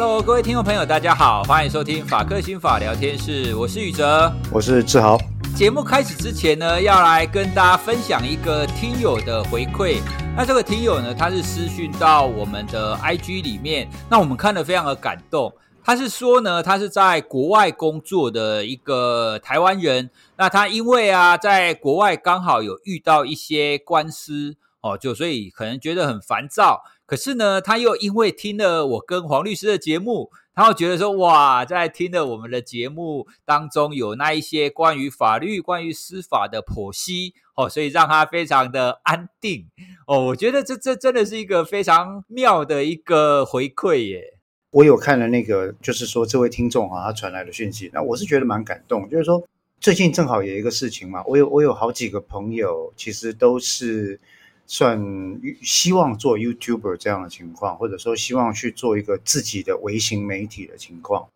Hello，各位听众朋友，大家好，欢迎收听法克心法聊天室，我是宇哲，我是志豪。节目开始之前呢，要来跟大家分享一个听友的回馈。那这个听友呢，他是私讯到我们的 IG 里面，那我们看了非常的感动。他是说呢，他是在国外工作的一个台湾人，那他因为啊，在国外刚好有遇到一些官司哦，就所以可能觉得很烦躁。可是呢，他又因为听了我跟黄律师的节目，他又觉得说，哇，在听了我们的节目当中有那一些关于法律、关于司法的剖析哦，所以让他非常的安定哦。我觉得这这真的是一个非常妙的一个回馈耶。我有看了那个，就是说这位听众啊，他传来的讯息，那我是觉得蛮感动。就是说最近正好有一个事情嘛，我有我有好几个朋友，其实都是。算希望做 YouTuber 这样的情况，或者说希望去做一个自己的微型媒体的情况。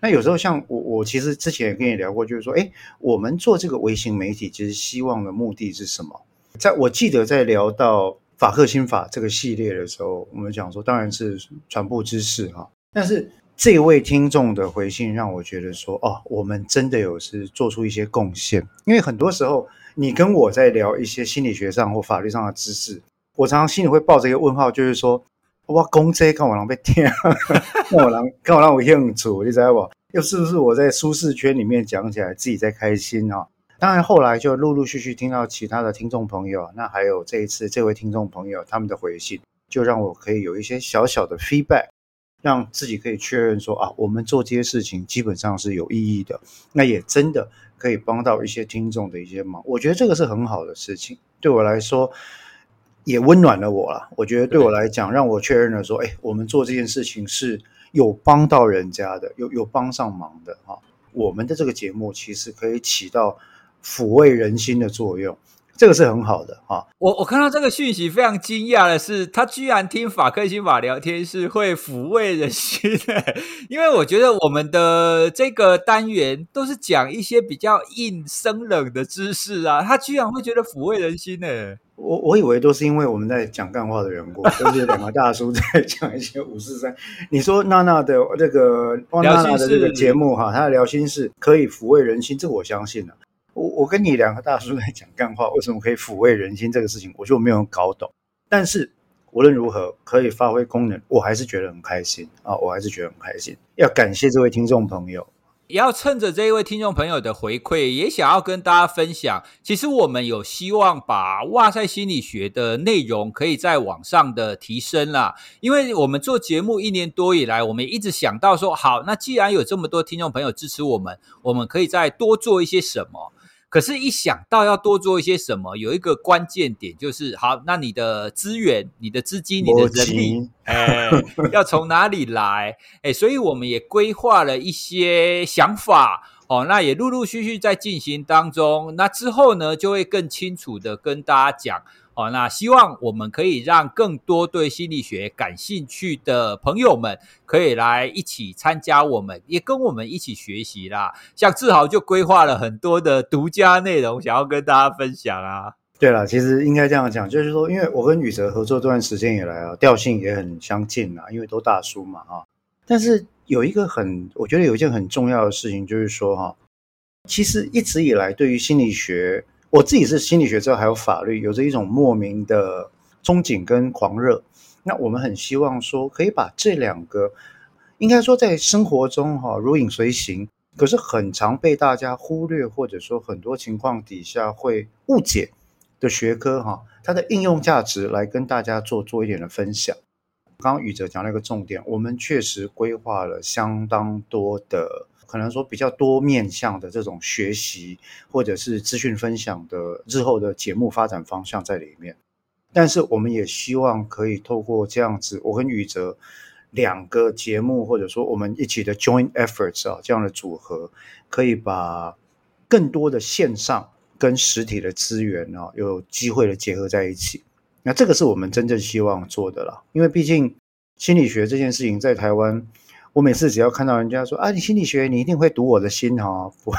那有时候像我，我其实之前也跟你聊过，就是说，哎，我们做这个微型媒体，其实希望的目的是什么？在我记得在聊到法克心法这个系列的时候，我们讲说，当然是传播知识哈。但是这位听众的回信让我觉得说，哦，我们真的有是做出一些贡献，因为很多时候。你跟我在聊一些心理学上或法律上的知识，我常常心里会抱着一个问号，就是说，我公这干我狼被听，看我让干我让我应 处，你知道不？又是不是我在舒适圈里面讲起来自己在开心啊？当然后来就陆陆续续听到其他的听众朋友，那还有这一次这位听众朋友他们的回信，就让我可以有一些小小的 feedback，让自己可以确认说啊，我们做这些事情基本上是有意义的，那也真的。可以帮到一些听众的一些忙，我觉得这个是很好的事情，对我来说也温暖了我了。我觉得对我来讲，让我确认了说，哎，我们做这件事情是有帮到人家的，有有帮上忙的哈。我们的这个节目其实可以起到抚慰人心的作用。这个是很好的哈，我我看到这个讯息非常惊讶的是，他居然听法克辛法聊天是会抚慰人心的，因为我觉得我们的这个单元都是讲一些比较硬生冷的知识啊，他居然会觉得抚慰人心呢。我我以为都是因为我们在讲干话的缘故，都是两个大叔在讲一些五四三。你说娜娜的这个娜娜的这个节目哈，她的聊心事可以抚慰人心，这个我相信了。我我跟你两个大叔 在讲干话，为什么可以抚慰人心这个事情，我就没有搞懂。但是无论如何，可以发挥功能，我还是觉得很开心啊！我还是觉得很开心。要感谢这位听众朋友，要趁着这一位听众朋友的回馈，也想要跟大家分享。其实我们有希望把哇塞心理学的内容可以在网上的提升啦，因为我们做节目一年多以来，我们一直想到说，好，那既然有这么多听众朋友支持我们，我们可以再多做一些什么。可是，一想到要多做一些什么，有一个关键点就是，好，那你的资源、你的资金、你的人力，哎，要从哪里来？哎，所以我们也规划了一些想法，哦，那也陆陆续续在进行当中。那之后呢，就会更清楚的跟大家讲。好，那希望我们可以让更多对心理学感兴趣的朋友们，可以来一起参加我们，也跟我们一起学习啦。像志豪就规划了很多的独家内容，想要跟大家分享啊。对了，其实应该这样讲，就是说，因为我跟宇哲合作这段时间以来啊，调性也很相近啊，因为都大叔嘛啊。但是有一个很，我觉得有一件很重要的事情，就是说哈，其实一直以来对于心理学。我自己是心理学之后还有法律，有着一种莫名的憧憬跟狂热。那我们很希望说，可以把这两个，应该说在生活中哈如影随形，可是很常被大家忽略，或者说很多情况底下会误解的学科哈，它的应用价值来跟大家做做一点的分享。刚刚宇哲讲了一个重点，我们确实规划了相当多的。可能说比较多面向的这种学习或者是资讯分享的日后的节目发展方向在里面，但是我们也希望可以透过这样子，我跟宇哲两个节目或者说我们一起的 joint efforts 啊，这样的组合，可以把更多的线上跟实体的资源啊，有机会的结合在一起。那这个是我们真正希望做的啦，因为毕竟心理学这件事情在台湾。我每次只要看到人家说啊，你心理学你一定会读我的心哈，不，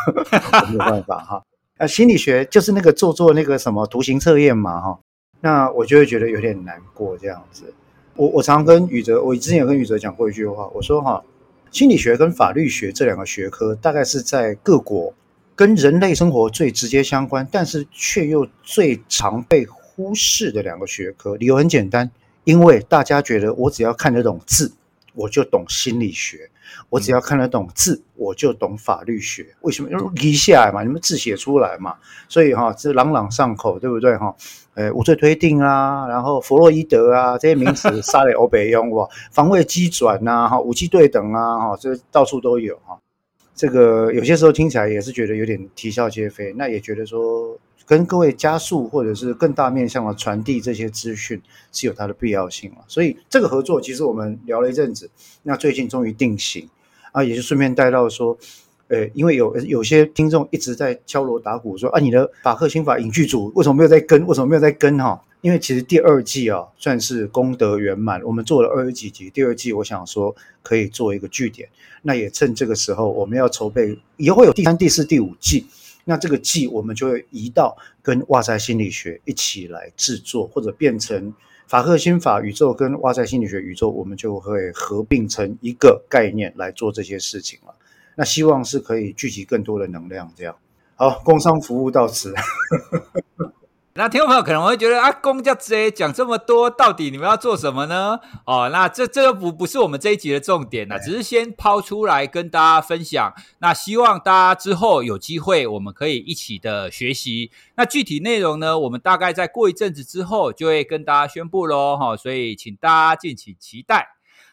没有办法哈。啊，心理学就是那个做做那个什么图形测验嘛哈，那我就会觉得有点难过这样子。我我常跟宇哲，我之前有跟宇哲讲过一句话，我说哈，心理学跟法律学这两个学科，大概是在各国跟人类生活最直接相关，但是却又最常被忽视的两个学科。理由很简单，因为大家觉得我只要看得懂字，我就懂心理学。我只要看得懂字，我就懂法律学。为什么？因为一下来嘛，你们字写出来嘛，所以哈，这朗朗上口，对不对哈？呃，无罪推定啊，然后弗洛伊德啊，这些名词，沙雷欧北用哇，防卫机转呐，哈，武器对等啊，哈，这到处都有哈。这个有些时候听起来也是觉得有点啼笑皆非，那也觉得说。跟各位加速或者是更大面向的传递这些资讯是有它的必要性了，所以这个合作其实我们聊了一阵子，那最近终于定型啊，也就顺便带到说，呃，因为有有些听众一直在敲锣打鼓说啊，你的法客心法影剧组为什么没有在跟？为什么没有在跟哈？因为其实第二季啊算是功德圆满，我们做了二十几集，第二季我想说可以做一个句点，那也趁这个时候我们要筹备，以后会有第三、第四、第五季。那这个季我们就会移到跟哇塞心理学一起来制作，或者变成法赫心法宇宙跟哇塞心理学宇宙，我们就会合并成一个概念来做这些事情了。那希望是可以聚集更多的能量，这样。好，工商服务到此。那听众朋友可能会觉得啊，公家直接讲这么多，到底你们要做什么呢？哦，那这这个不不是我们这一集的重点了，只是先抛出来跟大家分享。那希望大家之后有机会，我们可以一起的学习。那具体内容呢，我们大概在过一阵子之后就会跟大家宣布喽。哈，所以请大家敬请期待。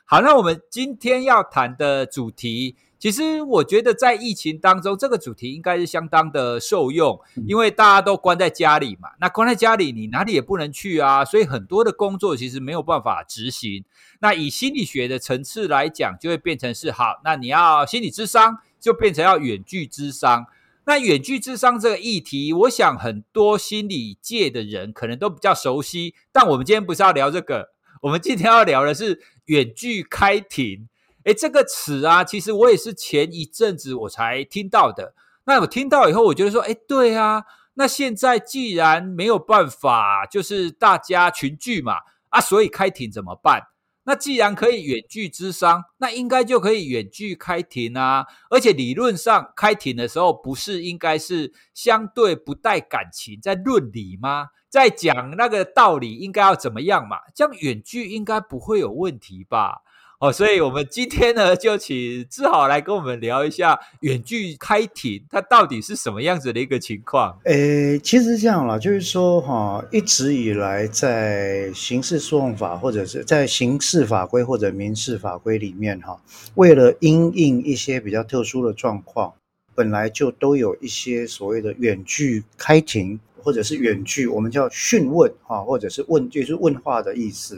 好，那我们今天要谈的主题。其实我觉得在疫情当中，这个主题应该是相当的受用，因为大家都关在家里嘛。那关在家里，你哪里也不能去啊，所以很多的工作其实没有办法执行。那以心理学的层次来讲，就会变成是好，那你要心理智商，就变成要远距智商。那远距智商这个议题，我想很多心理界的人可能都比较熟悉。但我们今天不是要聊这个，我们今天要聊的是远距开庭。诶，这个词啊，其实我也是前一阵子我才听到的。那我听到以后，我觉得说，诶，对啊，那现在既然没有办法，就是大家群聚嘛，啊，所以开庭怎么办？那既然可以远距之商，那应该就可以远距开庭啊。而且理论上开庭的时候，不是应该是相对不带感情，在论理吗？在讲那个道理应该要怎么样嘛？这样远距应该不会有问题吧？哦，所以我们今天呢，就请志豪来跟我们聊一下远距开庭，它到底是什么样子的一个情况？诶，其实是这样啦，就是说哈，一直以来在刑事诉讼法或者是在刑事法规或者民事法规里面哈，为了因应一些比较特殊的状况，本来就都有一些所谓的远距开庭，或者是远距我们叫讯问哈，或者是问就是问话的意思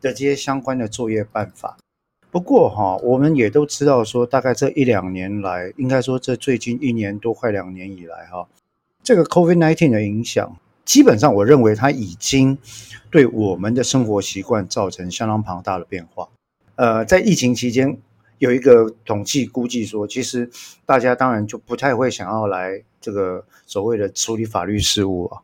的这些相关的作业办法。不过哈，我们也都知道说，大概这一两年来，应该说这最近一年多快两年以来哈，这个 COVID-19 的影响，基本上我认为它已经对我们的生活习惯造成相当庞大的变化。呃，在疫情期间，有一个统计估计说，其实大家当然就不太会想要来这个所谓的处理法律事务啊。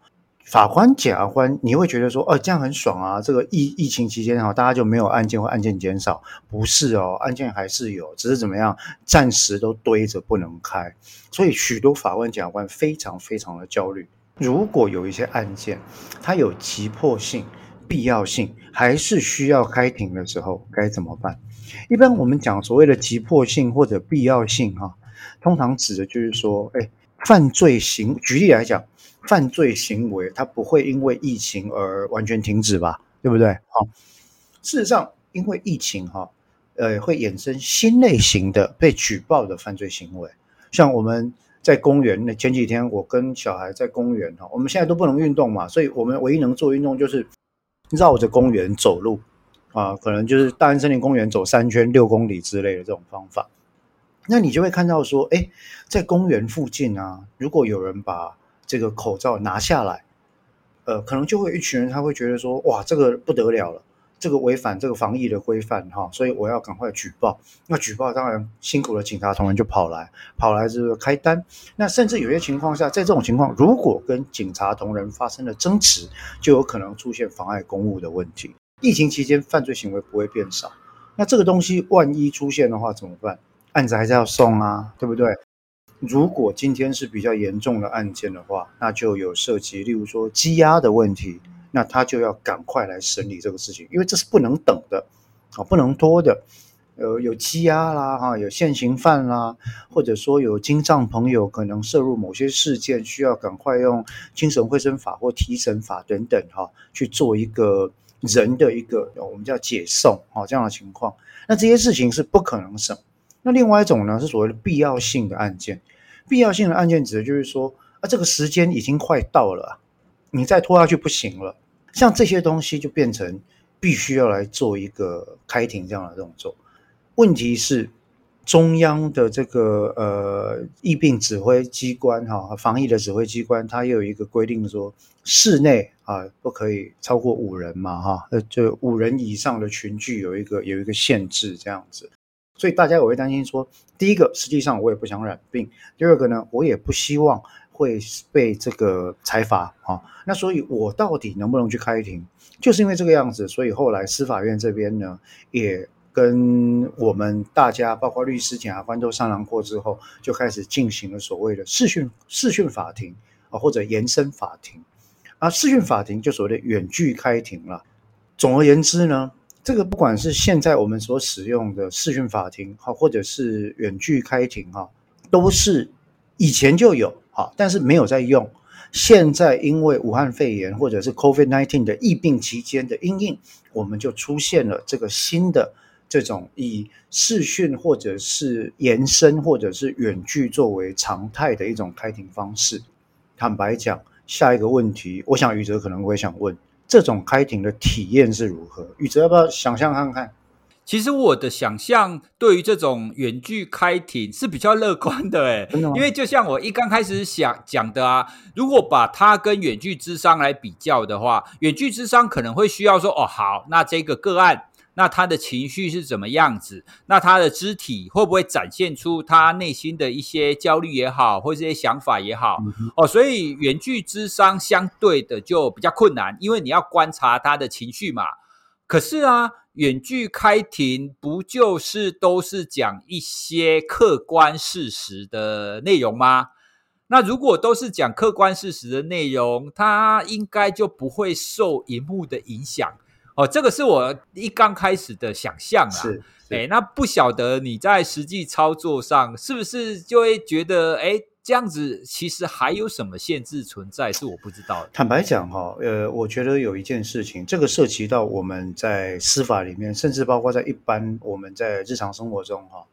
法官、检察官，你会觉得说，哦，这样很爽啊！这个疫疫情期间哈，大家就没有案件或案件减少，不是哦，案件还是有，只是怎么样，暂时都堆着不能开，所以许多法官、检察官非常非常的焦虑。如果有一些案件，它有急迫性、必要性，还是需要开庭的时候，该怎么办？一般我们讲所谓的急迫性或者必要性哈，通常指的就是说，哎，犯罪行，举例来讲。犯罪行为，它不会因为疫情而完全停止吧？对不对？好，事实上，因为疫情哈，呃，会衍生新类型的被举报的犯罪行为。像我们在公园，那前几天我跟小孩在公园哈，我们现在都不能运动嘛，所以我们唯一能做运动就是绕着公园走路啊，可能就是大安森林公园走三圈六公里之类的这种方法。那你就会看到说，哎，在公园附近啊，如果有人把这个口罩拿下来，呃，可能就会一群人他会觉得说，哇，这个不得了了，这个违反这个防疫的规范哈，所以我要赶快举报。那举报当然辛苦的警察同仁就跑来，跑来这个开单。那甚至有些情况下，在这种情况，如果跟警察同仁发生了争执，就有可能出现妨碍公务的问题。疫情期间犯罪行为不会变少。那这个东西万一出现的话怎么办？案子还是要送啊，对不对？如果今天是比较严重的案件的话，那就有涉及，例如说羁押的问题，那他就要赶快来审理这个事情，因为这是不能等的啊，不能拖的。呃，有羁押啦，哈，有现行犯啦，或者说有经障朋友可能涉入某些事件，需要赶快用精神卫生法或提审法等等哈，去做一个人的一个我们叫解送啊这样的情况。那这些事情是不可能审。那另外一种呢，是所谓的必要性的案件。必要性的案件指的就是说，啊，这个时间已经快到了，你再拖下去不行了。像这些东西就变成必须要来做一个开庭这样的动作。问题是，中央的这个呃疫病指挥机关哈，防疫的指挥机关，它有一个规定说，室内啊不可以超过五人嘛哈，呃就五人以上的群聚有一个有一个限制这样子。所以大家也会担心说，第一个，实际上我也不想染病；第二个呢，我也不希望会被这个裁罚啊。那所以，我到底能不能去开庭？就是因为这个样子，所以后来司法院这边呢，也跟我们大家，包括律师、检察官都商量过之后，就开始进行了所谓的视讯视讯法庭啊，或者延伸法庭啊。视讯法庭就所谓的远距开庭了。总而言之呢。这个不管是现在我们所使用的视讯法庭，哈，或者是远距开庭，哈，都是以前就有，哈，但是没有在用。现在因为武汉肺炎或者是 COVID-19 的疫病期间的因应，我们就出现了这个新的这种以视讯或者是延伸或者是远距作为常态的一种开庭方式。坦白讲，下一个问题，我想宇哲可能会想问。这种开庭的体验是如何？宇哲要不要想象看看？其实我的想象对于这种远距开庭是比较乐观的，诶，因为就像我一刚开始想讲的啊，如果把它跟远距智商来比较的话，远距智商可能会需要说，哦，好，那这个个案。那他的情绪是怎么样子？那他的肢体会不会展现出他内心的一些焦虑也好，或这些想法也好？嗯、哦，所以远距之商相对的就比较困难，因为你要观察他的情绪嘛。可是啊，远距开庭不就是都是讲一些客观事实的内容吗？那如果都是讲客观事实的内容，他应该就不会受荧幕的影响。哦，这个是我一刚开始的想象啊。是，哎，那不晓得你在实际操作上是不是就会觉得，哎，这样子其实还有什么限制存在，是我不知道的。坦白讲，哈，呃，我觉得有一件事情，这个涉及到我们在司法里面，甚至包括在一般我们在日常生活中，哈，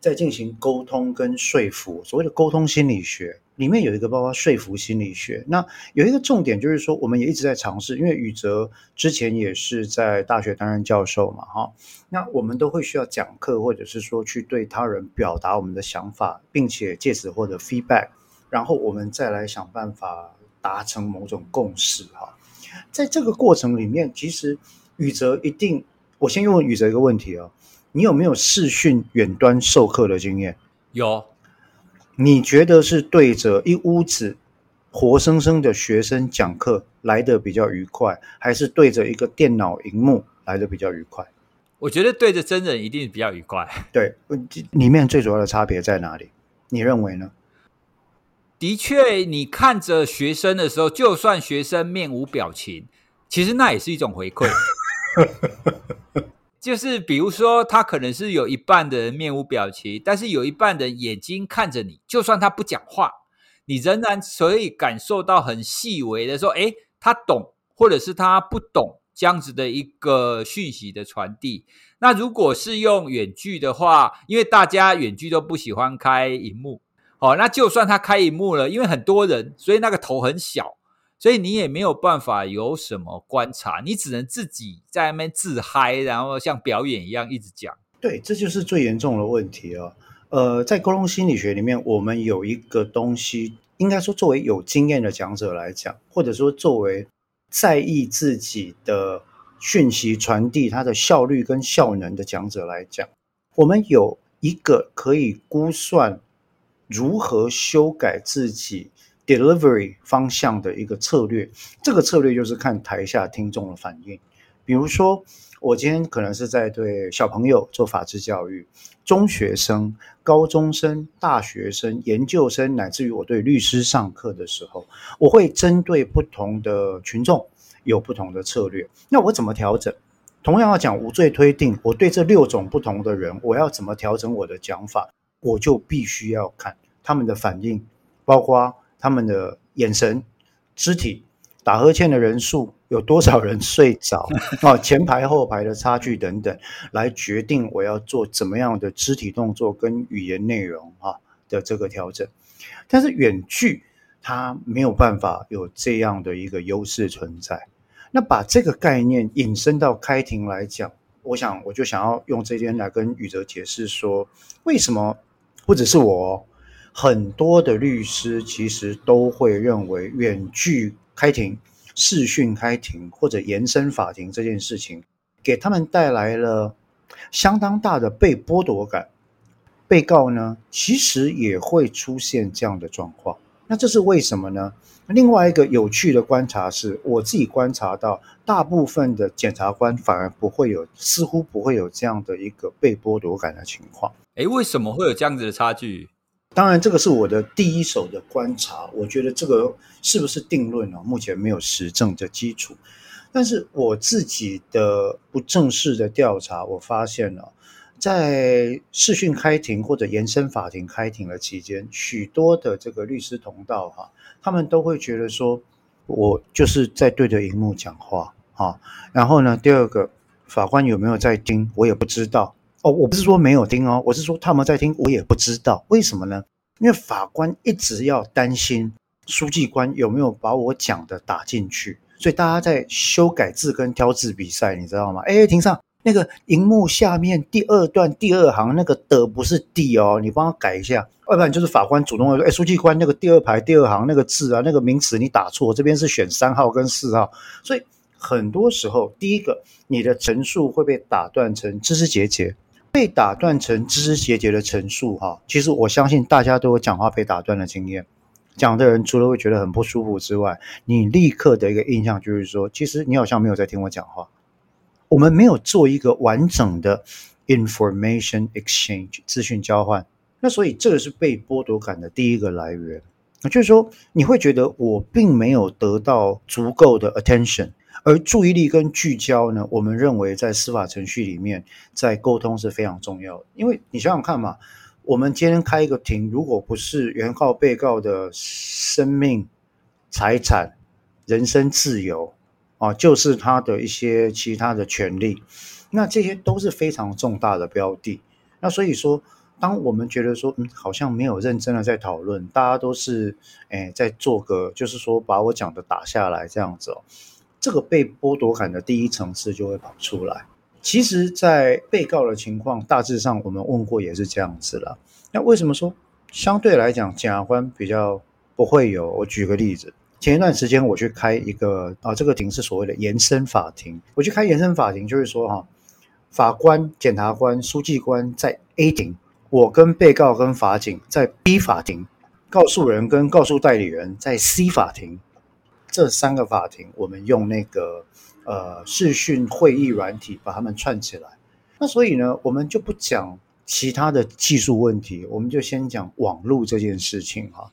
在进行沟通跟说服，所谓的沟通心理学。里面有一个包括说服心理学，那有一个重点就是说，我们也一直在尝试，因为宇哲之前也是在大学担任教授嘛，哈，那我们都会需要讲课，或者是说去对他人表达我们的想法，并且借此获得 feedback，然后我们再来想办法达成某种共识，哈，在这个过程里面，其实宇哲一定，我先问宇哲一个问题啊，你有没有视讯远端授课的经验？有。你觉得是对着一屋子活生生的学生讲课来的比较愉快，还是对着一个电脑荧幕来的比较愉快？我觉得对着真人一定比较愉快。对，里面最主要的差别在哪里？你认为呢？的确，你看着学生的时候，就算学生面无表情，其实那也是一种回馈。就是比如说，他可能是有一半的人面无表情，但是有一半的眼睛看着你，就算他不讲话，你仍然可以感受到很细微的说，诶，他懂，或者是他不懂这样子的一个讯息的传递。那如果是用远距的话，因为大家远距都不喜欢开荧幕，哦，那就算他开荧幕了，因为很多人，所以那个头很小。所以你也没有办法有什么观察，你只能自己在那边自嗨，然后像表演一样一直讲。对，这就是最严重的问题哦。呃，在沟通心理学里面，我们有一个东西，应该说作为有经验的讲者来讲，或者说作为在意自己的讯息传递它的效率跟效能的讲者来讲，我们有一个可以估算如何修改自己。Delivery 方向的一个策略，这个策略就是看台下听众的反应。比如说，我今天可能是在对小朋友做法治教育，中学生、高中生、大学生、研究生，乃至于我对律师上课的时候，我会针对不同的群众有不同的策略。那我怎么调整？同样要讲无罪推定，我对这六种不同的人，我要怎么调整我的讲法？我就必须要看他们的反应，包括他们的眼神、肢体、打呵欠的人数，有多少人睡着啊，前排后排的差距等等，来决定我要做怎么样的肢体动作跟语言内容啊的这个调整。但是远距它没有办法有这样的一个优势存在。那把这个概念引申到开庭来讲，我想我就想要用这边来跟宇哲解释说，为什么不只是我，很多的律师其实都会认为远距开庭、视讯开庭或者延伸法庭这件事情，给他们带来了相当大的被剥夺感。被告呢，其实也会出现这样的状况。那这是为什么呢？另外一个有趣的观察是，我自己观察到，大部分的检察官反而不会有，似乎不会有这样的一个被剥夺感的情况。诶，为什么会有这样子的差距？当然，这个是我的第一手的观察，我觉得这个是不是定论呢？目前没有实证的基础。但是我自己的不正式的调查，我发现了。在视讯开庭或者延伸法庭开庭的期间，许多的这个律师同道哈，他们都会觉得说，我就是在对着荧幕讲话哈。然后呢，第二个，法官有没有在听，我也不知道哦。我不是说没有听哦，我是说他们在听，我也不知道为什么呢？因为法官一直要担心书记官有没有把我讲的打进去，所以大家在修改字跟挑字比赛，你知道吗？哎，庭上。那个荧幕下面第二段第二行那个的不是地哦，你帮我改一下，要不然就是法官主动说，哎，书记官那个第二排第二行那个字啊，那个名词你打错，这边是选三号跟四号，所以很多时候，第一个你的陈述会被打断成枝枝节节，被打断成枝枝节节的陈述哈，其实我相信大家都有讲话被打断的经验，讲的人除了会觉得很不舒服之外，你立刻的一个印象就是说，其实你好像没有在听我讲话。我们没有做一个完整的 information exchange 资讯交换，那所以这个是被剥夺感的第一个来源。就是说，你会觉得我并没有得到足够的 attention，而注意力跟聚焦呢，我们认为在司法程序里面，在沟通是非常重要的。因为你想想看嘛，我们今天开一个庭，如果不是原告被告的生命、财产、人身自由。啊，就是他的一些其他的权利，那这些都是非常重大的标的。那所以说，当我们觉得说，嗯，好像没有认真的在讨论，大家都是，哎，在做个，就是说把我讲的打下来这样子哦，这个被剥夺感的第一层次就会跑出来。其实，在被告的情况，大致上我们问过也是这样子了。那为什么说相对来讲，检察官比较不会有？我举个例子。前一段时间我去开一个啊，这个庭是所谓的延伸法庭。我去开延伸法庭，就是说哈，法官、检察官、书记官在 A 庭，我跟被告跟法警在 B 法庭，告诉人跟告诉代理人在 C 法庭。这三个法庭，我们用那个呃视讯会议软体把它们串起来。那所以呢，我们就不讲其他的技术问题，我们就先讲网络这件事情哈。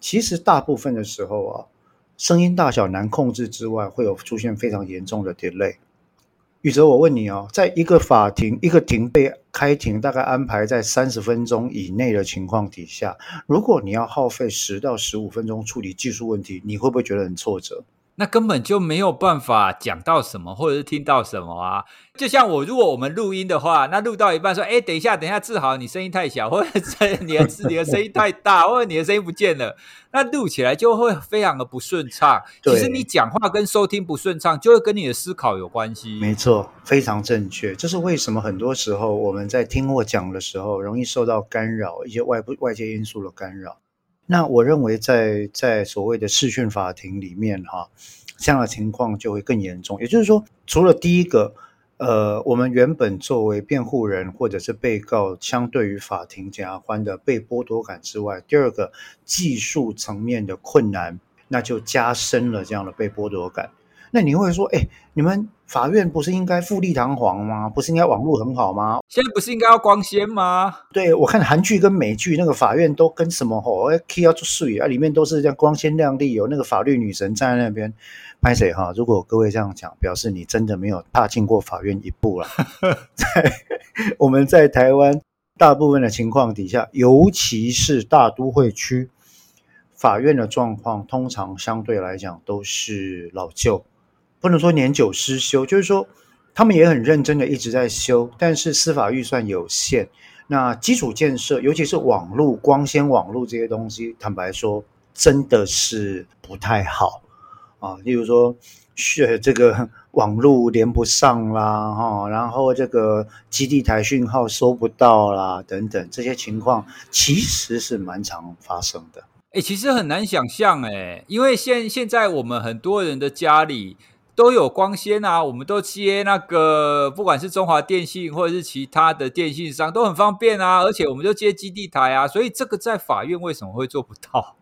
其实大部分的时候啊。声音大小难控制之外，会有出现非常严重的 delay。宇哲，我问你哦，在一个法庭一个庭被开庭，大概安排在三十分钟以内的情况底下，如果你要耗费十到十五分钟处理技术问题，你会不会觉得很挫折？那根本就没有办法讲到什么，或者是听到什么啊！就像我，如果我们录音的话，那录到一半说：“哎，等一下，等一下，志豪，你声音太小，或者你的你的声音太大，或者你的声音不见了。”那录起来就会非常的不顺畅。其实你讲话跟收听不顺畅，就会跟你的思考有关系。没错，非常正确。这是为什么很多时候我们在听或讲的时候，容易受到干扰，一些外部外界因素的干扰。那我认为在，在所谓的视讯法庭里面，哈，这样的情况就会更严重。也就是说，除了第一个，呃，我们原本作为辩护人或者是被告，相对于法庭检察官的被剥夺感之外，第二个技术层面的困难，那就加深了这样的被剥夺感。那你会说，哎，你们法院不是应该富丽堂皇吗？不是应该网络很好吗？现在不是应该要光鲜吗？对，我看韩剧跟美剧那个法院都跟什么吼，哎，key 要做税啊，里面都是这样光鲜亮丽，有那个法律女神站在那边拍谁哈？如果各位这样讲，表示你真的没有踏进过法院一步了。在我们在台湾大部分的情况底下，尤其是大都会区，法院的状况通常相对来讲都是老旧。不能说年久失修，就是说他们也很认真的一直在修，但是司法预算有限，那基础建设，尤其是网络、光纤网络这些东西，坦白说真的是不太好啊。例如说，是这个 网络连不上啦，哈，然后这个基地台讯号收不到啦，等等这些情况，其实是蛮常发生的。哎，其实很难想象，哎，因为现现在我们很多人的家里。都有光纤啊，我们都接那个，不管是中华电信或者是其他的电信商，都很方便啊。而且我们就接基地台啊，所以这个在法院为什么会做不到？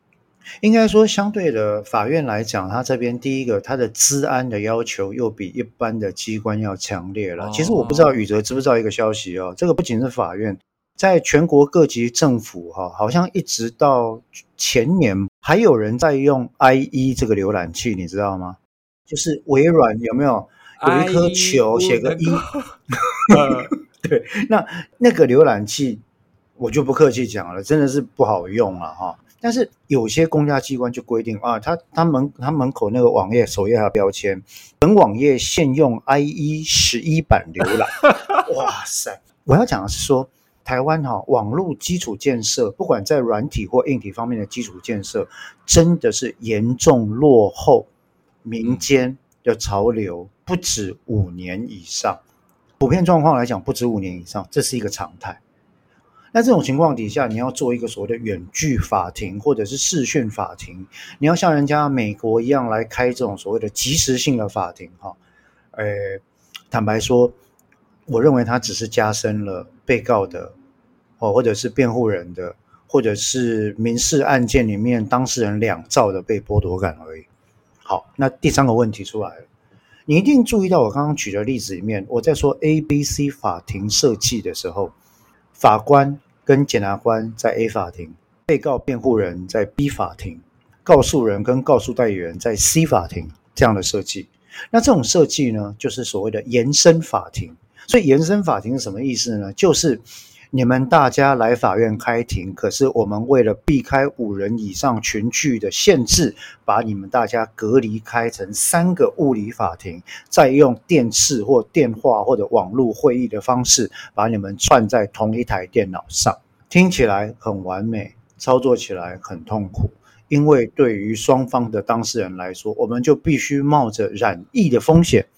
应该说，相对的法院来讲，它这边第一个，它的治安的要求又比一般的机关要强烈了。哦、其实我不知道宇哲知不知道一个消息哦，这个不仅是法院，在全国各级政府哈，好像一直到前年，还有人在用 IE 这个浏览器，你知道吗？就是微软有没有有一颗球写个一？对，那那个浏览器我就不客气讲了，真的是不好用了哈。但是有些公家机关就规定啊，他他门他门口那个网页首页还有标签，本网页限用 IE 十一版浏览。哇塞！我要讲的是说，台湾哈网络基础建设，不管在软体或硬体方面的基础建设，真的是严重落后。民间的潮流不止五年以上，普遍状况来讲不止五年以上，这是一个常态。那这种情况底下，你要做一个所谓的远距法庭或者是视讯法庭，你要像人家美国一样来开这种所谓的即时性的法庭，哈，呃，坦白说，我认为它只是加深了被告的哦，或者是辩护人的，或者是民事案件里面当事人两造的被剥夺感而已。好，那第三个问题出来了，你一定注意到我刚刚举的例子里面，我在说 A、B、C 法庭设计的时候，法官跟检察官在 A 法庭，被告辩护人在 B 法庭，告诉人跟告诉代理人在 C 法庭这样的设计。那这种设计呢，就是所谓的延伸法庭。所以延伸法庭是什么意思呢？就是。你们大家来法院开庭，可是我们为了避开五人以上群聚的限制，把你们大家隔离开成三个物理法庭，再用电视或电话或者网络会议的方式，把你们串在同一台电脑上。听起来很完美，操作起来很痛苦，因为对于双方的当事人来说，我们就必须冒着染疫的风险，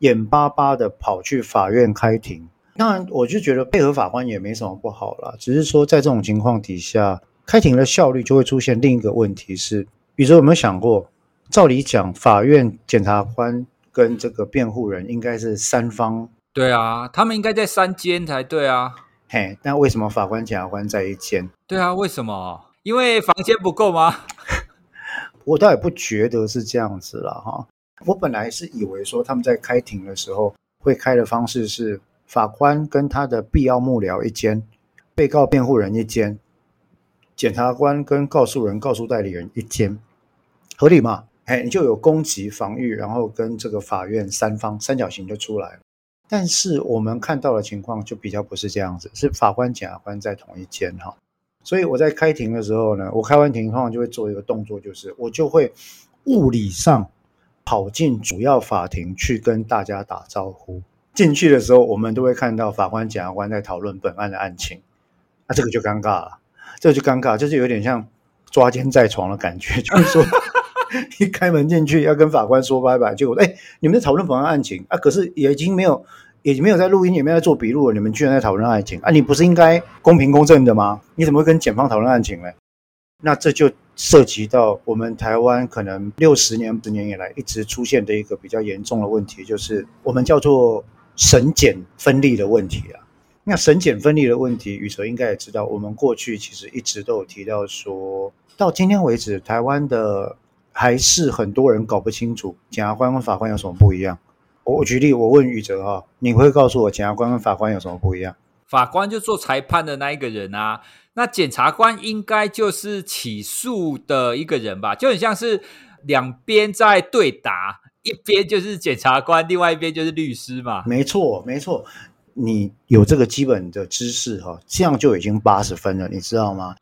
眼巴巴的跑去法院开庭。当然，我就觉得配合法官也没什么不好啦，只是说在这种情况底下，开庭的效率就会出现另一个问题是：比如说有没有想过，照理讲，法院检察官跟这个辩护人应该是三方？对啊，他们应该在三间才对啊。嘿，那为什么法官检察官在一间？对啊，为什么？因为房间不够吗？我倒也不觉得是这样子了。哈。我本来是以为说他们在开庭的时候会开的方式是。法官跟他的必要幕僚一间，被告辩护人一间，检察官跟告诉人、告诉代理人一间，合理吗？哎，你就有攻击、防御，然后跟这个法院三方三角形就出来了。但是我们看到的情况就比较不是这样子，是法官、检察官在同一间哈。所以我在开庭的时候呢，我开完庭通常就会做一个动作，就是我就会物理上跑进主要法庭去跟大家打招呼。进去的时候，我们都会看到法官、检察官在讨论本案的案情，那、啊、这个就尴尬了，这个就尴尬，就是有点像抓奸在床的感觉，就是说 一开门进去要跟法官说拜拜，结果哎，你们在讨论本案案情啊，可是也已经没有，也没有在录音，也没有在做笔录了，你们居然在讨论案情啊？你不是应该公平公正的吗？你怎么会跟检方讨论案情呢？那这就涉及到我们台湾可能六十年、十年以来一直出现的一个比较严重的问题，就是我们叫做。审检分立的问题啊，那审检分立的问题，宇哲应该也知道。我们过去其实一直都有提到说，到今天为止，台湾的还是很多人搞不清楚检察官跟法官有什么不一样。我我举例，我问宇哲哈，你会告诉我检察官跟法官有什么不一样？法官就做裁判的那一个人啊，那检察官应该就是起诉的一个人吧？就很像是两边在对打，一边就是检察官，另外一边就是律师嘛。没错，没错，你有这个基本的知识哈，这样就已经八十分了，你知道吗？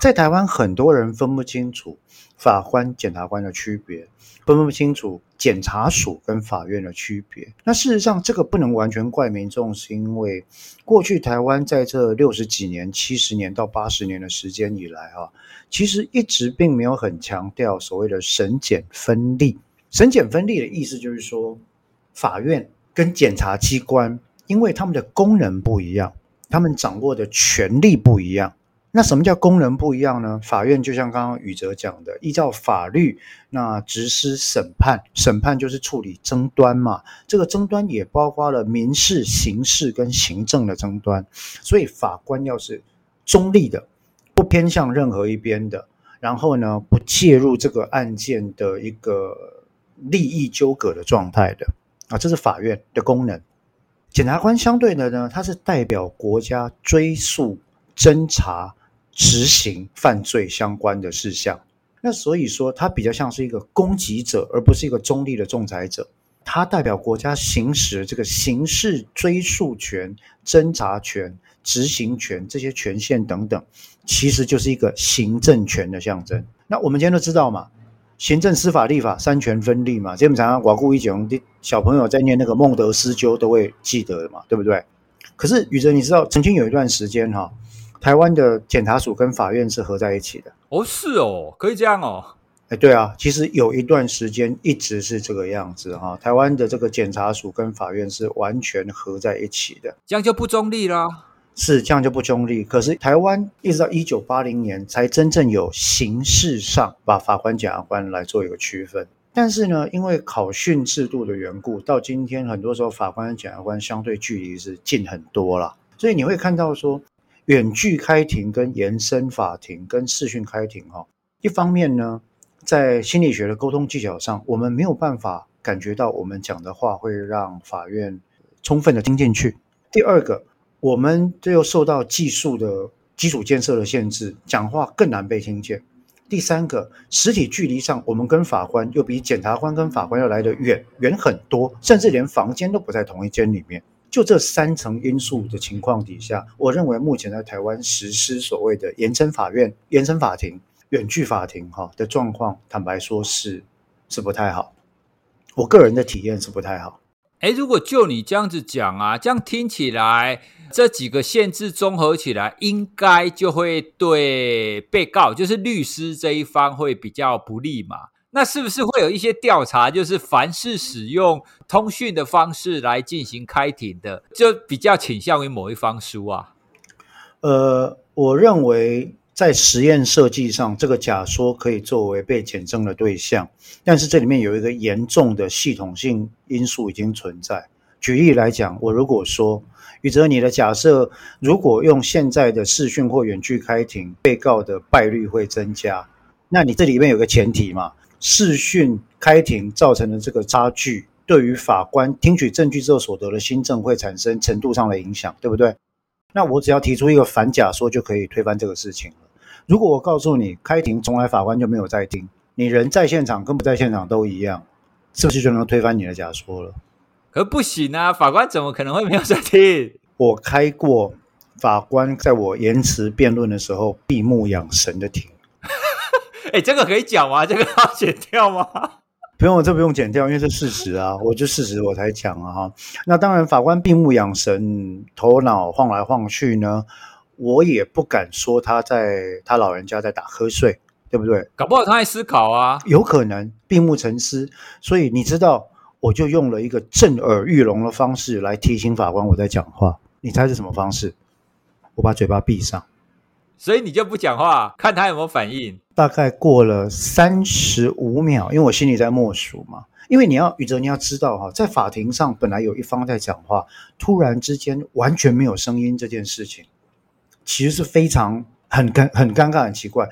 在台湾，很多人分不清楚法官、检察官的区别。分不清楚检察署跟法院的区别。那事实上，这个不能完全怪民众，是因为过去台湾在这六十几年、七十年到八十年的时间以来，啊，其实一直并没有很强调所谓的审检分立。审检分立的意思就是说，法院跟检察机关，因为他们的功能不一样，他们掌握的权力不一样。那什么叫功能不一样呢？法院就像刚刚宇哲讲的，依照法律，那实施审判，审判就是处理争端嘛。这个争端也包括了民事、刑事跟行政的争端。所以法官要是中立的，不偏向任何一边的，然后呢，不介入这个案件的一个利益纠葛的状态的啊，这是法院的功能。检察官相对的呢，他是代表国家追诉、侦查。执行犯罪相关的事项，那所以说他比较像是一个攻击者，而不是一个中立的仲裁者。他代表国家行使这个刑事追诉权、侦查权、执行权这些权限等等，其实就是一个行政权的象征。那我们今天都知道嘛，行政、司法、立法三权分立嘛，基本上我故一讲，小朋友在念那个孟德斯鸠都会记得的嘛，对不对？可是宇哲，你知道曾经有一段时间哈。台湾的检察署跟法院是合在一起的哦，是哦，可以这样哦，哎，对啊，其实有一段时间一直是这个样子哈，台湾的这个检察署跟法院是完全合在一起的，这样就不中立啦。是这样就不中立，可是台湾一直到一九八零年才真正有形式上把法官、检察官来做一个区分，但是呢，因为考训制度的缘故，到今天很多时候法官跟检察官相对距离是近很多了，所以你会看到说。远距开庭跟延伸法庭跟视讯开庭，哈，一方面呢，在心理学的沟通技巧上，我们没有办法感觉到我们讲的话会让法院充分的听进去。第二个，我们这又受到技术的基础建设的限制，讲话更难被听见。第三个，实体距离上，我们跟法官又比检察官跟法官要来得远远很多，甚至连房间都不在同一间里面。就这三层因素的情况底下，我认为目前在台湾实施所谓的延伸法院、延伸法庭、远距法庭哈的状况，坦白说是是不太好。我个人的体验是不太好。哎，如果就你这样子讲啊，这样听起来，这几个限制综合起来，应该就会对被告，就是律师这一方会比较不利嘛。那是不是会有一些调查，就是凡是使用通讯的方式来进行开庭的，就比较倾向于某一方输啊？呃，我认为在实验设计上，这个假说可以作为被检证的对象，但是这里面有一个严重的系统性因素已经存在。举例来讲，我如果说宇哲，你的假设如果用现在的视讯或远距开庭，被告的败率会增加，那你这里面有个前提嘛？视讯开庭造成的这个差距，对于法官听取证据之后所得的新证会产生程度上的影响，对不对？那我只要提出一个反假说，就可以推翻这个事情了。如果我告诉你，开庭从来法官就没有在听，你人在现场跟不在现场都一样，是不是就能推翻你的假说了？可不行啊，法官怎么可能会没有在听？我开过法官在我言辞辩论的时候闭目养神的庭。哎，这个可以讲吗？这个要剪掉吗？不用，这不用剪掉，因为是事实啊，我就事实我才讲啊哈。那当然，法官闭目养神，头脑晃来晃去呢，我也不敢说他在他老人家在打瞌睡，对不对？搞不好他在思考啊，有可能闭目沉思。所以你知道，我就用了一个震耳欲聋的方式来提醒法官我在讲话。你猜是什么方式？我把嘴巴闭上。所以你就不讲话，看他有没有反应。大概过了三十五秒，因为我心里在默数嘛。因为你要宇哲，你要知道哈，在法庭上本来有一方在讲话，突然之间完全没有声音，这件事情其实是非常很尴很尴尬、很奇怪。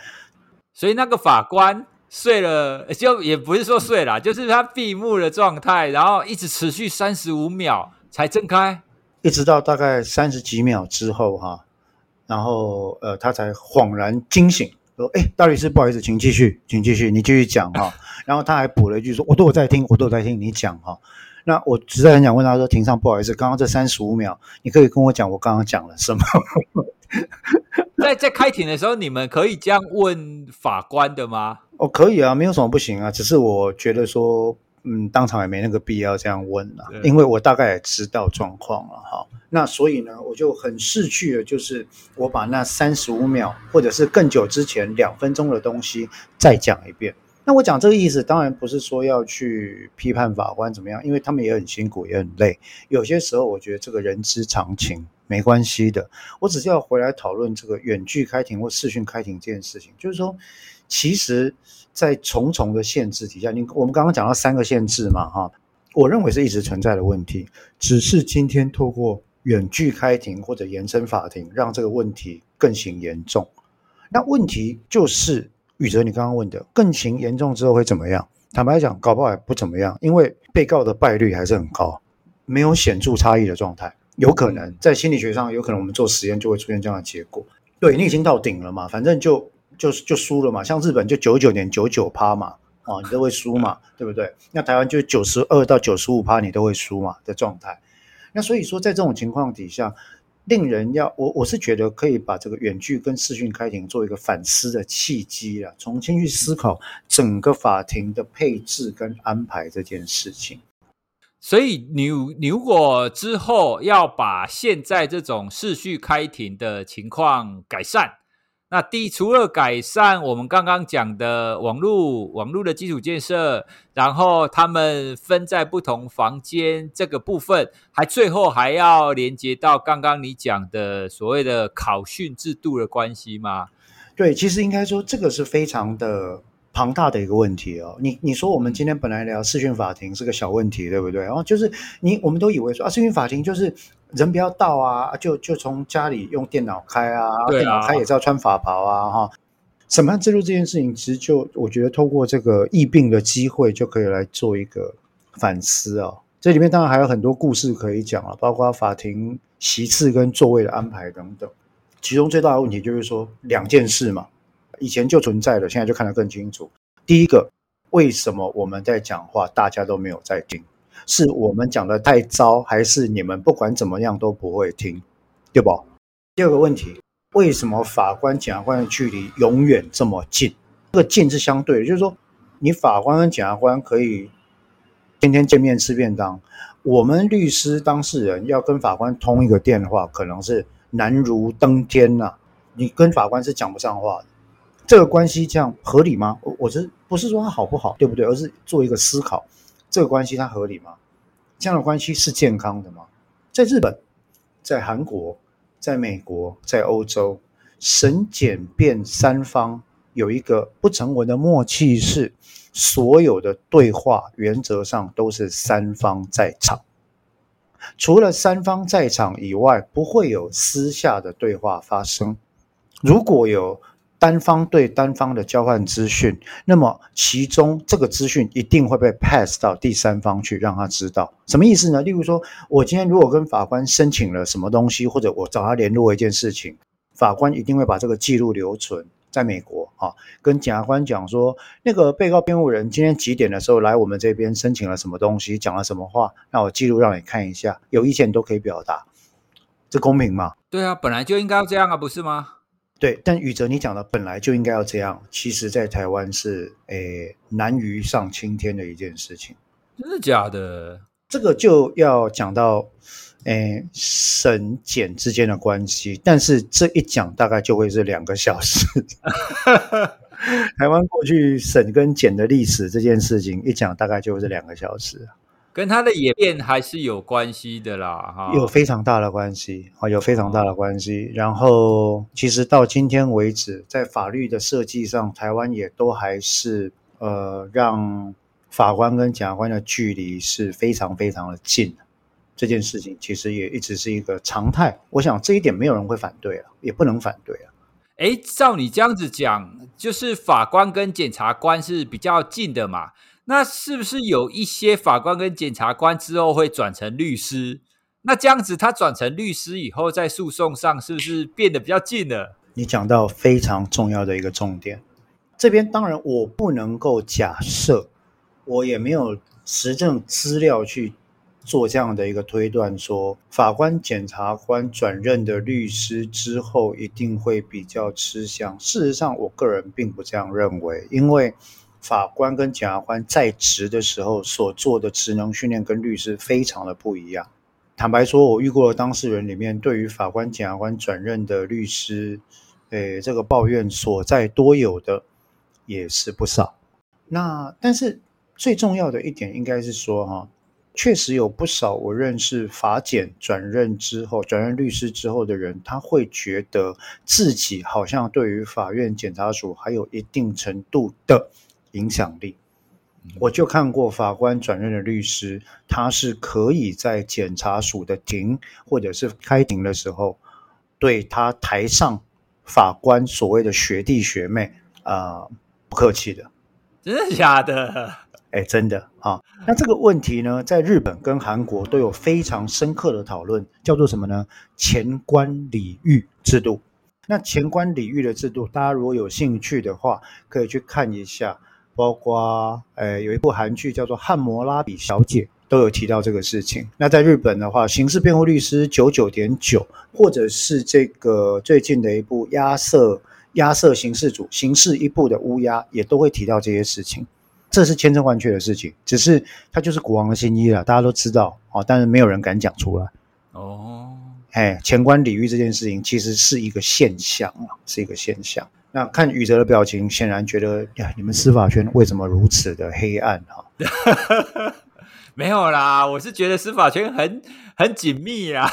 所以那个法官睡了，就也不是说睡了，就是他闭目的状态，然后一直持续三十五秒才睁开，一直到大概三十几秒之后哈，然后呃，他才恍然惊醒，说：“哎，大律师，不好意思，请继续，请继续，你继续讲哈。”然后他还补了一句说：“我都有在听，我都有在听你讲哈。”那我实在很想问他说：“庭上不好意思，刚刚这三十五秒，你可以跟我讲我刚刚讲了什么？” 在在开庭的时候，你们可以这样问法官的吗？哦，可以啊，没有什么不行啊。只是我觉得说，嗯，当场也没那个必要这样问了，对因为我大概也知道状况了哈。那所以呢，我就很逝去的，就是我把那三十五秒或者是更久之前两分钟的东西再讲一遍。那我讲这个意思，当然不是说要去批判法官怎么样，因为他们也很辛苦，也很累。有些时候，我觉得这个人之常情，没关系的。我只是要回来讨论这个远距开庭或视讯开庭这件事情，就是说，其实，在重重的限制底下，你我们刚刚讲到三个限制嘛，哈，我认为是一直存在的问题，只是今天透过远距开庭或者延伸法庭，让这个问题更形严重。那问题就是。宇哲，你刚刚问的更情严重之后会怎么样？坦白讲，搞不好也不怎么样，因为被告的败率还是很高，没有显著差异的状态。有可能在心理学上，有可能我们做实验就会出现这样的结果。对，你已经到顶了嘛，反正就就就输了嘛。像日本就九九点九九趴嘛，哦，你都会输嘛，对不对？那台湾就九十二到九十五趴，你都会输嘛的状态。那所以说，在这种情况底下。令人要我我是觉得可以把这个远距跟视讯开庭做一个反思的契机啊，重新去思考整个法庭的配置跟安排这件事情。所以你你如果之后要把现在这种视讯开庭的情况改善。那第，除了改善我们刚刚讲的网络网络的基础建设，然后他们分在不同房间这个部分，还最后还要连接到刚刚你讲的所谓的考讯制度的关系吗？对，其实应该说这个是非常的庞大的一个问题哦。你你说我们今天本来聊视讯法庭是个小问题，对不对？然后就是你我们都以为说啊，视讯法庭就是。人不要到啊，就就从家里用电脑开啊，电脑开也是要穿法袍啊，哈。审判制度这件事情，其实就我觉得透过这个疫病的机会，就可以来做一个反思啊。这里面当然还有很多故事可以讲啊，包括法庭席次跟座位的安排等等。其中最大的问题就是说两件事嘛，以前就存在的，现在就看得更清楚。第一个，为什么我们在讲话，大家都没有在听？是我们讲的太糟，还是你们不管怎么样都不会听，对不？第二个问题，为什么法官、检察官的距离永远这么近？这个近是相对，就是说，你法官跟检察官可以天天见面吃便当，我们律师当事人要跟法官通一个电话，可能是难如登天呐、你跟法官是讲不上话的，这个关系这样合理吗？我我是不是说它好不好，对不对？而是做一个思考。这个关系它合理吗？这样的关系是健康的吗？在日本、在韩国、在美国、在欧洲，审检辩三方有一个不成文的默契，是所有的对话原则上都是三方在场，除了三方在场以外，不会有私下的对话发生。如果有，单方对单方的交换资讯，那么其中这个资讯一定会被 pass 到第三方去，让他知道什么意思呢？例如说，我今天如果跟法官申请了什么东西，或者我找他联络一件事情，法官一定会把这个记录留存在美国啊，跟检察官讲说，那个被告辩护人今天几点的时候来我们这边申请了什么东西，讲了什么话，那我记录让你看一下，有意见都可以表达，这公平吗？对啊，本来就应该要这样啊，不是吗？对，但宇哲，你讲的本来就应该要这样，其实，在台湾是诶难于上青天的一件事情。真的假的？这个就要讲到诶省检之间的关系，但是这一讲大概就会是两个小时。台湾过去省跟检的历史这件事情一讲，大概就会是两个小时。跟他的演变还是有关系的啦，哈，有非常大的关系，啊，有非常大的关系。然后，其实到今天为止，在法律的设计上，台湾也都还是呃，让法官跟检察官的距离是非常非常的近。这件事情其实也一直是一个常态。我想这一点没有人会反对了，也不能反对啊。哎，照你这样子讲，就是法官跟检察官是比较近的嘛？那是不是有一些法官跟检察官之后会转成律师？那这样子，他转成律师以后，在诉讼上是不是变得比较近了？你讲到非常重要的一个重点。这边当然我不能够假设，我也没有实证资料去做这样的一个推断，说法官、检察官转任的律师之后一定会比较吃香。事实上，我个人并不这样认为，因为法官跟检察官在职的时候所做的职能训练跟律师非常的不一样。坦白说，我遇过的当事人里面，对于法官、检察官转任的律师，诶，这个抱怨所在多有的也是不少。那但是最重要的一点，应该是说，哈，确实有不少我认识法检转任之后，转任律师之后的人，他会觉得自己好像对于法院检察署还有一定程度的影响力。我就看过法官转任的律师，他是可以在检察署的庭或者是开庭的时候，对他台上法官所谓的学弟学妹啊、呃、不客气的，真的假的？哎，真的啊。那这个问题呢，在日本跟韩国都有非常深刻的讨论，叫做什么呢？前官礼遇制度。那前官礼遇的制度，大家如果有兴趣的话，可以去看一下。包括呃，有一部韩剧叫做《汉摩拉比小姐》，都有提到这个事情。那在日本的话，《刑事辩护律师九九点九》，或者是这个最近的一部《压色压色刑事组》刑事一部的乌鸦，也都会提到这些事情。这是千真万确的事情，只是它就是国王的新衣了，大家都知道啊，但是没有人敢讲出来。哦，哎，前官礼遇这件事情其实是一个现象啊，是一个现象。那看宇哲的表情，显然觉得呀，你们司法圈为什么如此的黑暗哈？没有啦，我是觉得司法圈很很紧密啦。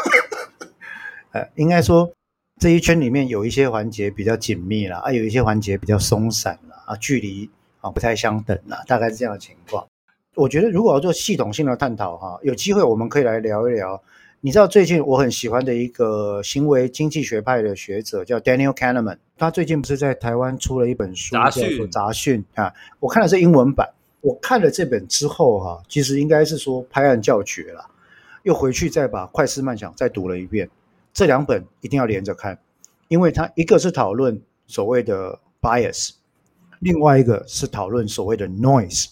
呃，应该说这一圈里面有一些环节比较紧密啦，啊，有一些环节比较松散啦，啊，距离啊不太相等啦，大概是这样的情况。我觉得如果要做系统性的探讨哈，有机会我们可以来聊一聊。你知道最近我很喜欢的一个行为经济学派的学者叫 Daniel Kahneman，他最近不是在台湾出了一本书叫做《杂讯》啊？我看的是英文版。我看了这本之后哈、啊，其实应该是说拍案叫绝了，又回去再把《快思慢想》再读了一遍。这两本一定要连着看，因为它一个是讨论所谓的 bias，另外一个是讨论所谓的 noise，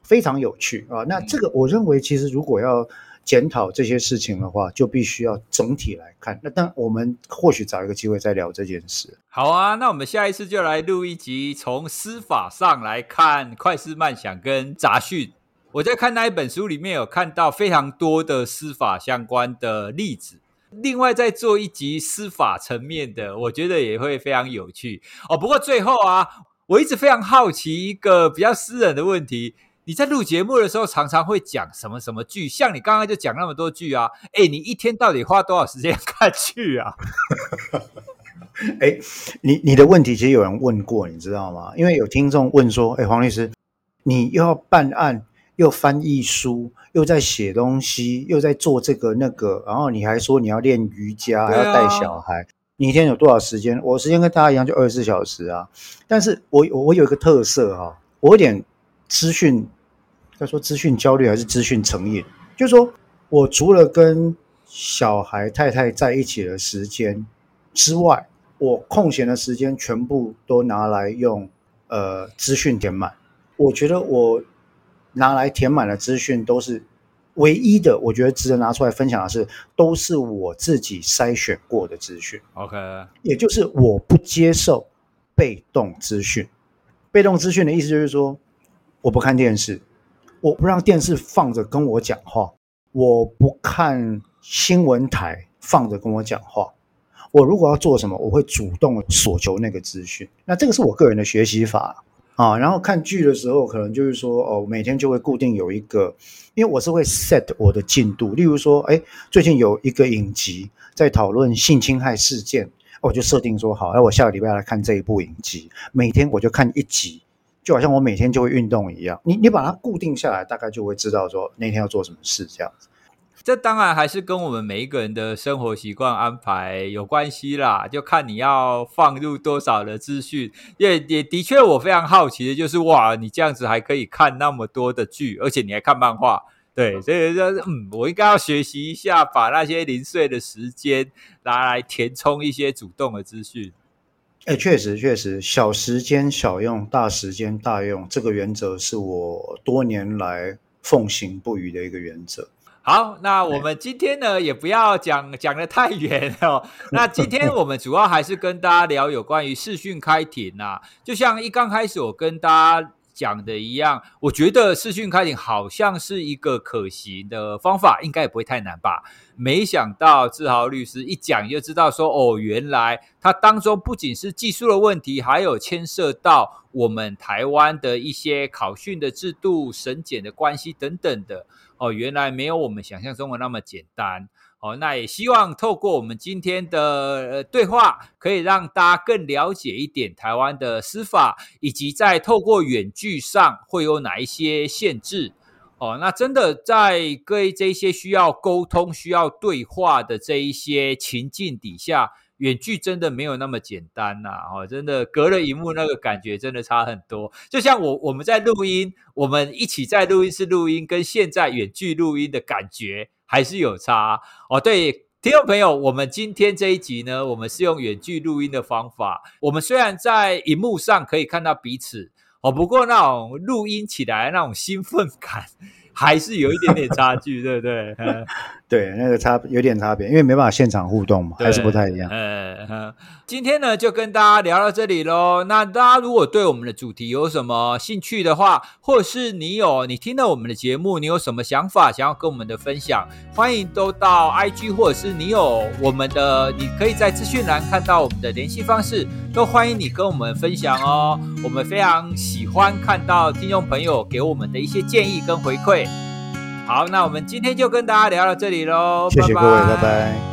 非常有趣啊。那这个我认为其实如果要检讨这些事情的话，就必须要整体来看。那但我们或许找一个机会再聊这件事。好啊，那我们下一次就来录一集，从司法上来看《快思慢想》跟《杂讯》。我在看那一本书里面有看到非常多的司法相关的例子。另外再做一集司法层面的，我觉得也会非常有趣哦。不过最后啊，我一直非常好奇一个比较私人的问题。你在录节目的时候，常常会讲什么什么剧？像你刚刚就讲那么多剧啊！哎，你一天到底花多少时间 看剧啊？哎，你你的问题其实有人问过，你知道吗？因为有听众问说：“哎，黄律师，你又要办案，又翻译书，又在写东西，又在做这个那个，然后你还说你要练瑜伽，还要带小孩，你一天有多少时间？我时间跟大家一样，就二十四小时啊。但是我我有一个特色哈，我有点。资讯，他说资讯焦虑还是资讯成瘾？就是说我除了跟小孩太太在一起的时间之外，我空闲的时间全部都拿来用呃资讯填满。我觉得我拿来填满的资讯都是唯一的，我觉得值得拿出来分享的是，都是我自己筛选过的资讯。OK，也就是我不接受被动资讯。被动资讯的意思就是说。我不看电视，我不让电视放着跟我讲话，我不看新闻台放着跟我讲话。我如果要做什么，我会主动索求那个资讯。那这个是我个人的学习法啊。然后看剧的时候，可能就是说，哦，每天就会固定有一个，因为我是会 set 我的进度。例如说，哎，最近有一个影集在讨论性侵害事件，我就设定说，好，那我下个礼拜来看这一部影集，每天我就看一集。就好像我每天就会运动一样，你你把它固定下来，大概就会知道说那天要做什么事这样子。这当然还是跟我们每一个人的生活习惯安排有关系啦，就看你要放入多少的资讯。也也的确，我非常好奇的就是，哇，你这样子还可以看那么多的剧，而且你还看漫画，对，所以说，嗯，我应该要学习一下，把那些零碎的时间拿来填充一些主动的资讯。哎，确实确实，小时间小用，大时间大用，这个原则是我多年来奉行不渝的一个原则。好，那我们今天呢，也不要讲讲的太远哦。那今天我们主要还是跟大家聊有关于视讯开庭啊，就像一刚开始我跟大家讲的一样，我觉得视讯开庭好像是一个可行的方法，应该也不会太难吧。没想到志豪律师一讲就知道说，哦，原来它当中不仅是技术的问题，还有牵涉到我们台湾的一些考训的制度、审检的关系等等的。哦，原来没有我们想象中的那么简单。哦，那也希望透过我们今天的对话，可以让大家更了解一点台湾的司法，以及在透过远距上会有哪一些限制。哦，那真的在各位这些需要沟通、需要对话的这一些情境底下，远距真的没有那么简单呐！哦，真的隔了一幕那个感觉真的差很多。就像我我们在录音，我们一起在录音室录音，跟现在远距录音的感觉还是有差哦。对，听众朋友，我们今天这一集呢，我们是用远距录音的方法。我们虽然在荧幕上可以看到彼此。哦，不过那种录音起来那种兴奋感，还是有一点点差距，对不对？对，那个差有点差别，因为没办法现场互动嘛，还是不太一样。嗯，今天呢就跟大家聊到这里喽。那大家如果对我们的主题有什么兴趣的话，或者是你有你听了我们的节目，你有什么想法想要跟我们的分享，欢迎都到 IG，或者是你有我们的，你可以在资讯栏看到我们的联系方式，都欢迎你跟我们分享哦。我们非常喜欢看到听众朋友给我们的一些建议跟回馈。好，那我们今天就跟大家聊到这里喽，谢谢各位，拜拜。拜拜。